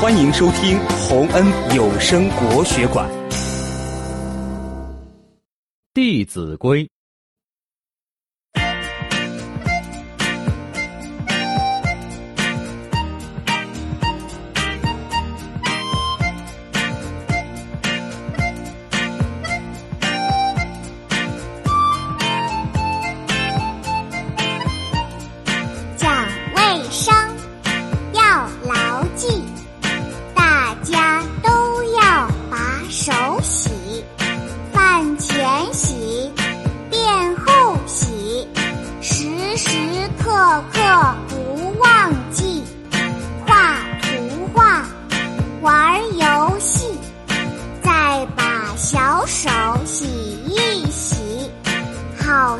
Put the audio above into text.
欢迎收听洪恩有声国学馆《弟子规》。刻刻不忘记。画图画，玩游戏，再把小手洗一洗，好